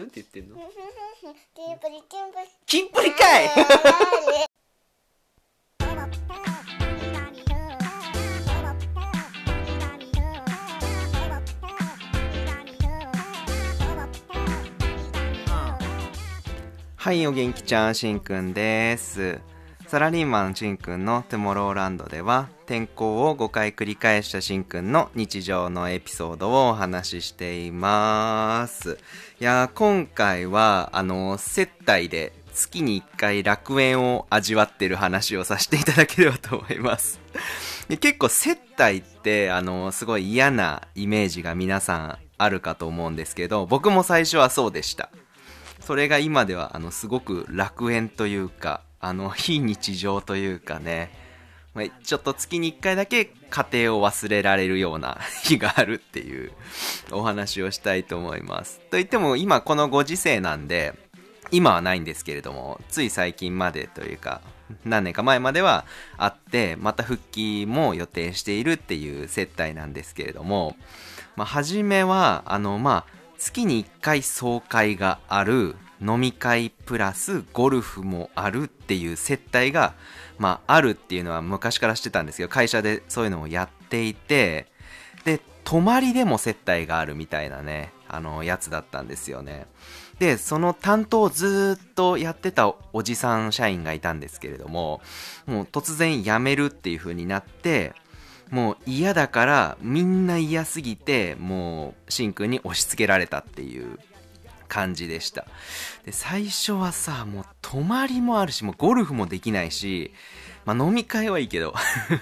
なんて言ってんの？キンプリかい！はい、お元気ちゃん、しんくんです。サラリーマンしんくんのトゥモローランドでは、転校を5回繰り返したしんくんの日常のエピソードをお話ししています。いや、今回は、あの、接待で月に1回楽園を味わってる話をさせていただければと思います。結構接待って、あの、すごい嫌なイメージが皆さんあるかと思うんですけど、僕も最初はそうでした。それが今ではあのすごく楽園というかあの 非日常というかね。まちょっと月に1回だけ家庭を忘れられるような日があるっていう お話をしたいと思います。といっても今このご時世なんで今はないんですけれどもつい最近までというか何年か前まではあってまた復帰も予定しているっていう接待なんですけれどもまあ、初めはあのまあ月に1回総会がある飲み会プラスゴルフもあるっていう接待が、まあ、あるっていうのは昔から知ってたんですけど会社でそういうのをやっていてで泊まりでも接待があるみたいなねあのやつだったんですよね。でその担当をずっとやってたおじさん社員がいたんですけれどももう突然辞めるっていう風になってもう嫌だからみんな嫌すぎてもうしんくんに押し付けられたっていう感じでした。で最初はさもう泊まりもあるしもうゴルフもできないし、まあ、飲み会はいいけど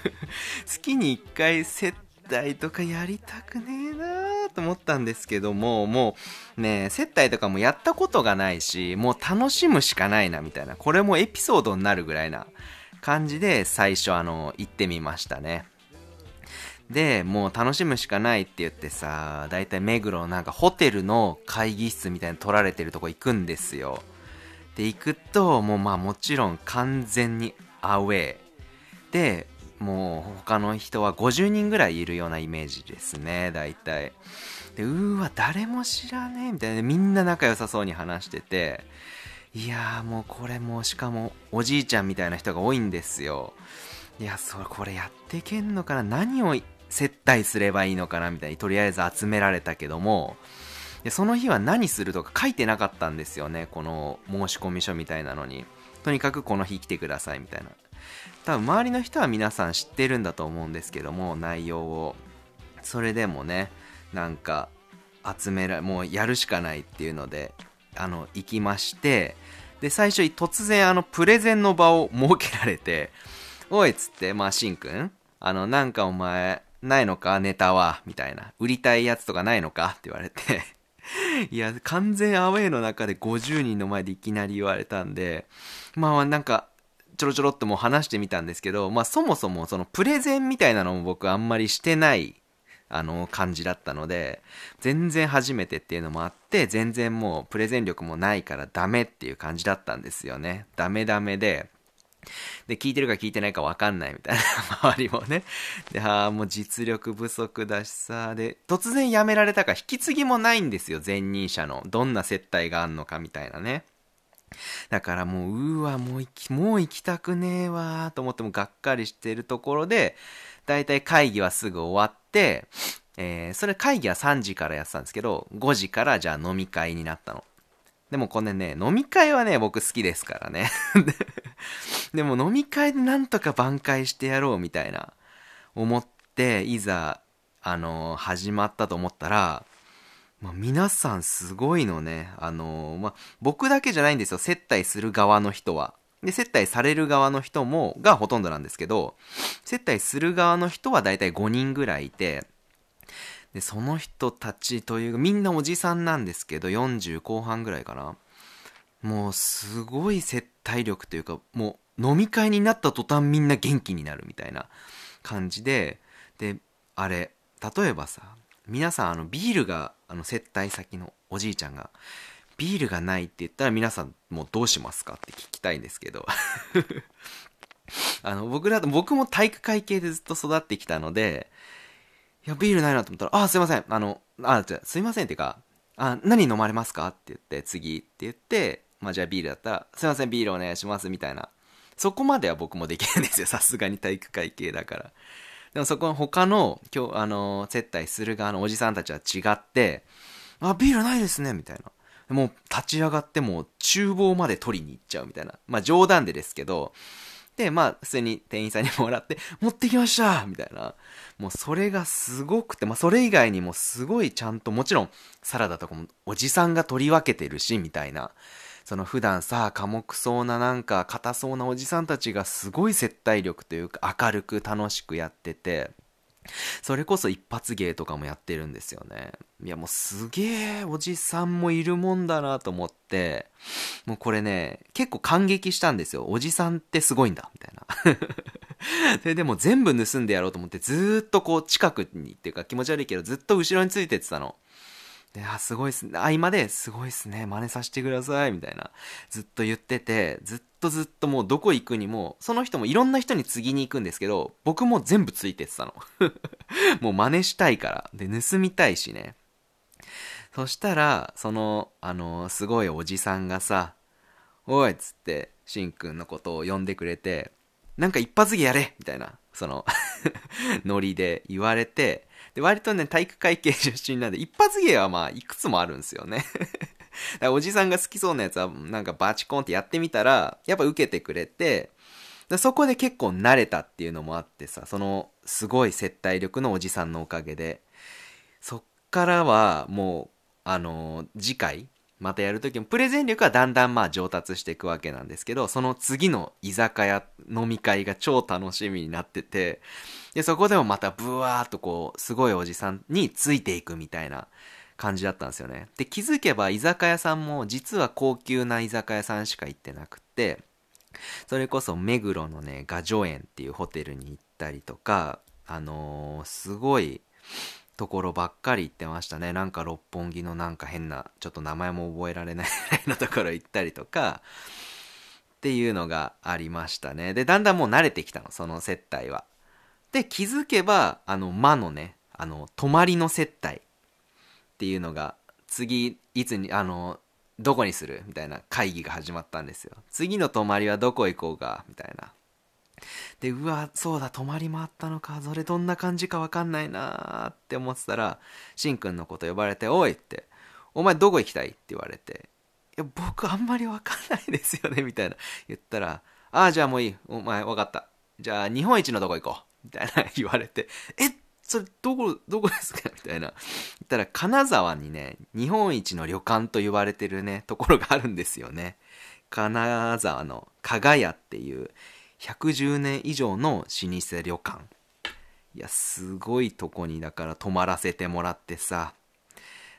月に1回接待とかやりたくねえなーと思ったんですけどももうね接待とかもやったことがないしもう楽しむしかないなみたいなこれもエピソードになるぐらいな感じで最初あの行ってみましたね。で、もう楽しむしかないって言ってさ、だいたい目黒のなんかホテルの会議室みたいに取られてるとこ行くんですよ。で、行くと、もうまあもちろん完全にアウェー。で、もう他の人は50人ぐらいいるようなイメージですね、だいたい。で、うーわ、誰も知らねえみたいな。みんな仲良さそうに話してて、いやーもうこれもしかもおじいちゃんみたいな人が多いんですよ。いや、それこれやってけんのかな何を接待すればいいのかなみたいにとりあえず集められたけどもでその日は何するとか書いてなかったんですよねこの申し込み書みたいなのに。とにかくこの日来てくださいみたいな。多分周りの人は皆さん知ってるんだと思うんですけども内容を。それでもねなんか集めらもうやるしかないっていうのであの行きましてで最初に突然あのプレゼンの場を設けられておいっつってまあしんくんあのなんかお前ないのかネタはみたいな。売りたいやつとかないのかって言われて。いや、完全アウェイの中で50人の前でいきなり言われたんで、まあなんか、ちょろちょろっともう話してみたんですけど、まあそもそもそのプレゼンみたいなのも僕あんまりしてない、あの感じだったので、全然初めてっていうのもあって、全然もうプレゼン力もないからダメっていう感じだったんですよね。ダメダメで、で、聞いてるか聞いてないか分かんないみたいな、周りもね。で、ああ、もう実力不足だしさ、で、突然辞められたか引き継ぎもないんですよ、前任者の。どんな接待があんのかみたいなね。だからもう、うーわ、もう行き、もう行きたくねえわと思ってもがっかりしてるところで、だいたい会議はすぐ終わって、えー、それ会議は3時からやってたんですけど、5時からじゃあ飲み会になったの。でもこれね、飲み会はね、僕好きですからね。でも飲み会でなんとか挽回してやろうみたいな思って、いざ、あの始まったと思ったら、まあ、皆さんすごいのね。あのまあ、僕だけじゃないんですよ。接待する側の人は。で、接待される側の人も、がほとんどなんですけど、接待する側の人はだいたい5人ぐらいいて、で、その人たちという、みんなおじさんなんですけど、40後半ぐらいかな。もうすごい接待力というか、もう飲み会になった途端みんな元気になるみたいな感じで、で、あれ、例えばさ、皆さんあのビールが、あの接待先のおじいちゃんが、ビールがないって言ったら皆さんもうどうしますかって聞きたいんですけど。あの、僕らと、僕も体育会系でずっと育ってきたので、や、ビールないなと思ったら、あ、すいません。あの、あ、じゃすいませんっていうか、あ、何飲まれますか？って言って、次って言って、まあじゃあビールだったら、すいません、ビールお願いします、みたいな。そこまでは僕もできるんですよ。さすがに体育会系だから。でもそこの他の、今日、あの、接待する側のおじさんたちは違って、あ、ビールないですね、みたいな。もう立ち上がってもう厨房まで取りに行っちゃうみたいな。まあ冗談でですけど、で、まあ普通に店員さんにもらって、持ってきましたみたいな。もうそれがすごくて、まあそれ以外にもすごいちゃんと、もちろんサラダとかもおじさんが取り分けてるし、みたいな。その普段さ、寡黙そうななんか硬そうなおじさんたちがすごい接待力というか明るく楽しくやってて、それこそ一発芸とかもやってるんですよね。いやもうすげえおじさんもいるもんだなと思って、もうこれね、結構感激したんですよ。おじさんってすごいんだ、みたいな。それでも全部盗んでやろうと思ってずっとこう近くにっていうか気持ち悪いけどずっと後ろについてってたの。で、あ、すごいっすね。合間で、すごいっすね。真似させてください。みたいな。ずっと言ってて、ずっとずっともうどこ行くにも、その人もいろんな人に次に行くんですけど、僕も全部ついてってたの。もう真似したいから。で、盗みたいしね。そしたら、その、あの、すごいおじさんがさ、おいっつって、しんくんのことを呼んでくれて、なんか一発芸やれみたいな、その、ノリで言われて、で、割とね、体育会系出身なんで、一発芸はまあ、いくつもあるんですよね。だからおじさんが好きそうなやつは、なんかバチコンってやってみたら、やっぱ受けてくれて、でそこで結構慣れたっていうのもあってさ、その、すごい接待力のおじさんのおかげで、そっからは、もう、あの次回、またやるときも、プレゼン力はだんだんまあ上達していくわけなんですけど、その次の居酒屋飲み会が超楽しみになってて、で、そこでもまたブワーっとこう、すごいおじさんについていくみたいな感じだったんですよね。で、気づけば居酒屋さんも実は高級な居酒屋さんしか行ってなくて、それこそ目黒のね、雅叙園っていうホテルに行ったりとか、あのーすごいところばっかり行ってましたね。なんか六本木のなんか変な、ちょっと名前も覚えられないぐらいのところ行ったりとか、っていうのがありましたね。で、だんだんもう慣れてきたの、その接待は。で、気づけば、あの、魔のね、あの、泊まりの接待っていうのが、次、いつに、あの、どこにするみたいな会議が始まったんですよ。次の泊まりはどこ行こうかみたいな。で、うわ、そうだ、泊まりもあったのか、それどんな感じかわかんないなーって思ってたら、しんくんのこと呼ばれて、おいって、お前どこ行きたい？って言われて、いや、僕あんまりわかんないですよね、みたいな言ったら、ああ、じゃあもういい、お前わかった。じゃあ日本一のとこ行こう。みたいな言われて、えそれどこ、どこですか？みたいな。言ったら、金沢にね、日本一の旅館と言われてるね、ところがあるんですよね。金沢の加賀屋っていう110年以上の老舗旅館。いや、すごいとこにだから泊まらせてもらってさ、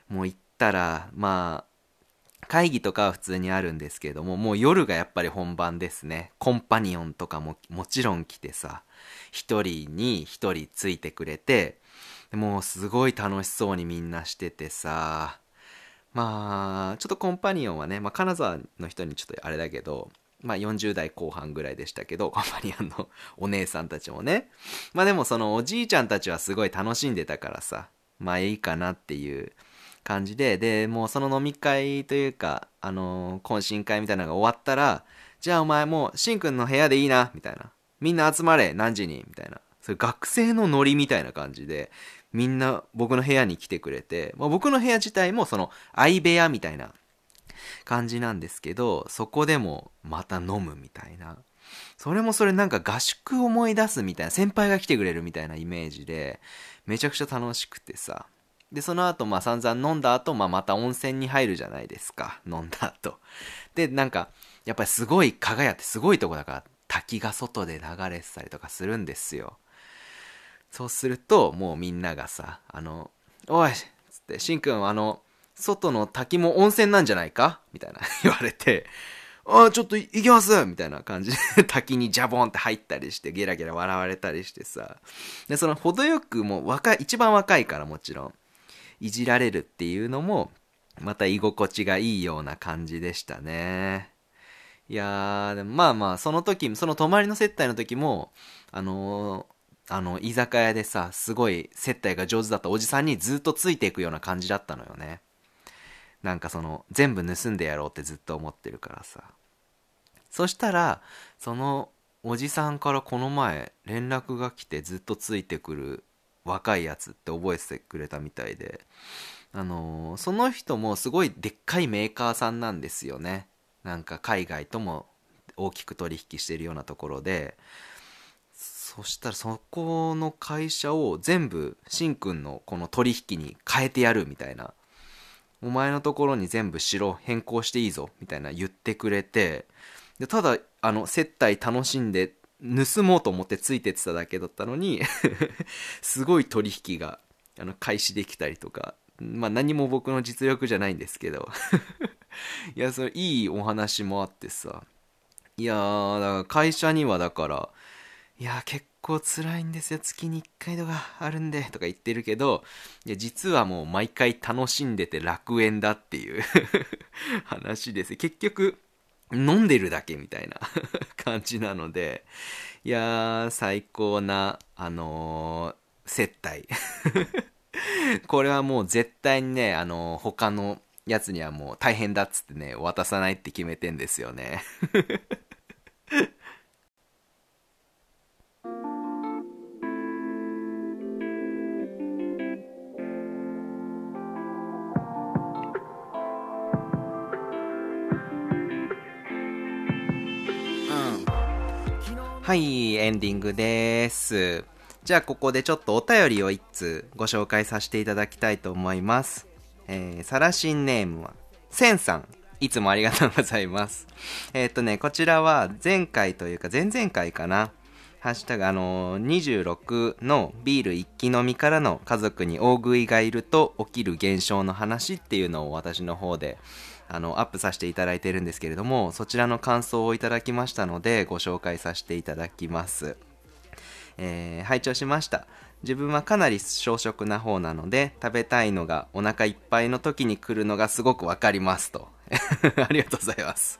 もう行ったら、まあ、会議とかは普通にあるんですけども、もう夜がやっぱり本番ですね。コンパニオンとかももちろん来てさ、一人に一人ついてくれて、もうすごい楽しそうにみんなしててさ、まあ、ちょっとコンパニオンはね、まあ金沢の人にちょっとあれだけど、まあ40代後半ぐらいでしたけど、コンパニオンのお姉さんたちもね。まあでもそのおじいちゃんたちはすごい楽しんでたからさ、まあいいかなっていう感じで、で、もうその飲み会というか、あのー懇親会みたいなのが終わったら、じゃあお前もう、しんくんの部屋でいいな、みたいな。みんな集まれ、何時に、みたいな。それ学生のノリみたいな感じで、みんな僕の部屋に来てくれて、まあ、僕の部屋自体もその相部屋みたいな感じなんですけど、そこでもまた飲むみたいな。それもそれなんか合宿思い出すみたいな、先輩が来てくれるみたいなイメージで、めちゃくちゃ楽しくてさ。で、その後、まあ散々飲んだ後、まあまた温泉に入るじゃないですか。飲んだ後。で、なんか、やっぱりすごい、加賀屋ってすごいとこだから、滝が外で流れてたりとかするんですよ。そうすると、もうみんながさ、あの、おいつって、しんくん、あの、外の滝も温泉なんじゃないか？みたいな 言われて、ああ、ちょっと行きますみたいな感じで滝にジャボンって入ったりして、ゲラゲラ笑われたりしてさ。で、その程よくもう若い、一番若いからもちろん、いじられるっていうのも、また居心地がいいような感じでしたね。いやー、でもまあまあ、その時、その泊まりの接待の時も、あのーあの、居酒屋でさ、すごい接待が上手だったおじさんにずっとついていくような感じだったのよね。なんかその全部盗んでやろうってずっと思ってるからさ。そしたらそのおじさんからこの前連絡が来てずっとついてくる若いやつって覚えててくれたみたいであのーその人もすごいでっかいメーカーさんなんですよね。なんか海外とも大きく取引してるようなところで。そしたらそこの会社を全部しんくんのこの取引に変えてやるみたいなお前のところに全部しろ変更していいぞみたいな言ってくれてでただあの接待楽しんで盗もうと思ってついてってただけだったのに すごい取引があの開始できたりとかまあ何も僕の実力じゃないんですけど。いやそれいいお話もあってさ。いやーだから会社にはだからいやー結構辛いんですよ。月に1回とかあるんでとか言ってるけどいや実はもう毎回楽しんでて楽園だっていう 話です。結局飲んでるだけみたいな 感じなのでいやー最高なあのー接待。これはもう絶対にねあのー他のやつにはもう大変だっつってね渡さないって決めてんですよね。はい、エンディングです。じゃあここでちょっとお便りを一通ご紹介させていただきたいと思います。えー、サラシンネームは、センさん。いつもありがとうございます。えーっとね、こちらは前回というか前々回かな。ハッシュタグ、あのー26のビール一気飲みからの家族に大食いがいると起きる現象の話っていうのを私の方であのアップさせていただいてるんですけれどもそちらの感想をいただきましたのでご紹介させていただきます、えー拝聴しました。自分はかなり小食な方なので食べたいのがお腹いっぱいの時に来るのがすごくわかりますと。ありがとうございます。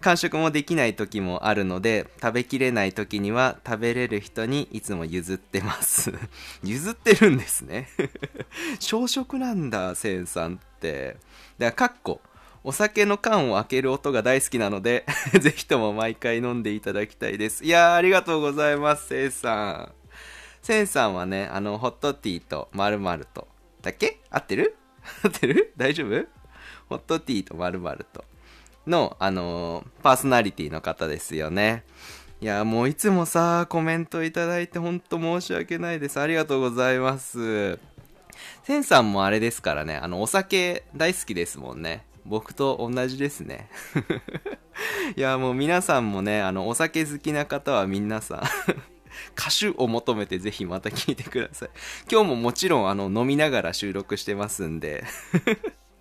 完食もできない時もあるので食べきれない時には食べれる人にいつも譲ってます。譲ってるんですね。小食なんだセンさんって。だからかっこお酒の缶を開ける音が大好きなのでぜひとも毎回飲んでいただきたいです。いやーありがとうございますセンさん。センさんはねあのホットティーと〇〇と。だっけ？合ってる？合ってる？大丈夫？ホットティーと〇〇との、あのーパーソナリティの方ですよね。いや、もういつもさ、コメントいただいて本当申し訳ないです。ありがとうございます。センさんもあれですからね、あの、お酒大好きですもんね。僕と同じですね。いや、もう皆さんもね、あの、お酒好きな方は皆さん、歌手を求めてぜひまた聞いてください。今日ももちろん、あの、飲みながら収録してますんで。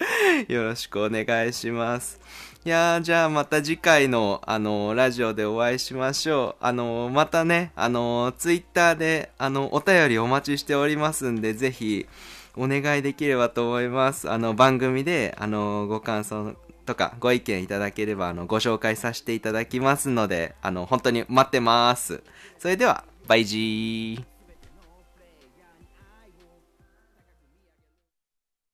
よろしくお願いします。いやー、じゃあまた次回の、あのーラジオでお会いしましょう。あのーまたね、あのツイッター Twitter で、あの、お便りお待ちしておりますんで、ぜひ、お願いできればと思います。あの、番組で、あのご感想とか、ご意見いただければ、あの、ご紹介させていただきますので、あの、本当に待ってます。それでは、バイジー。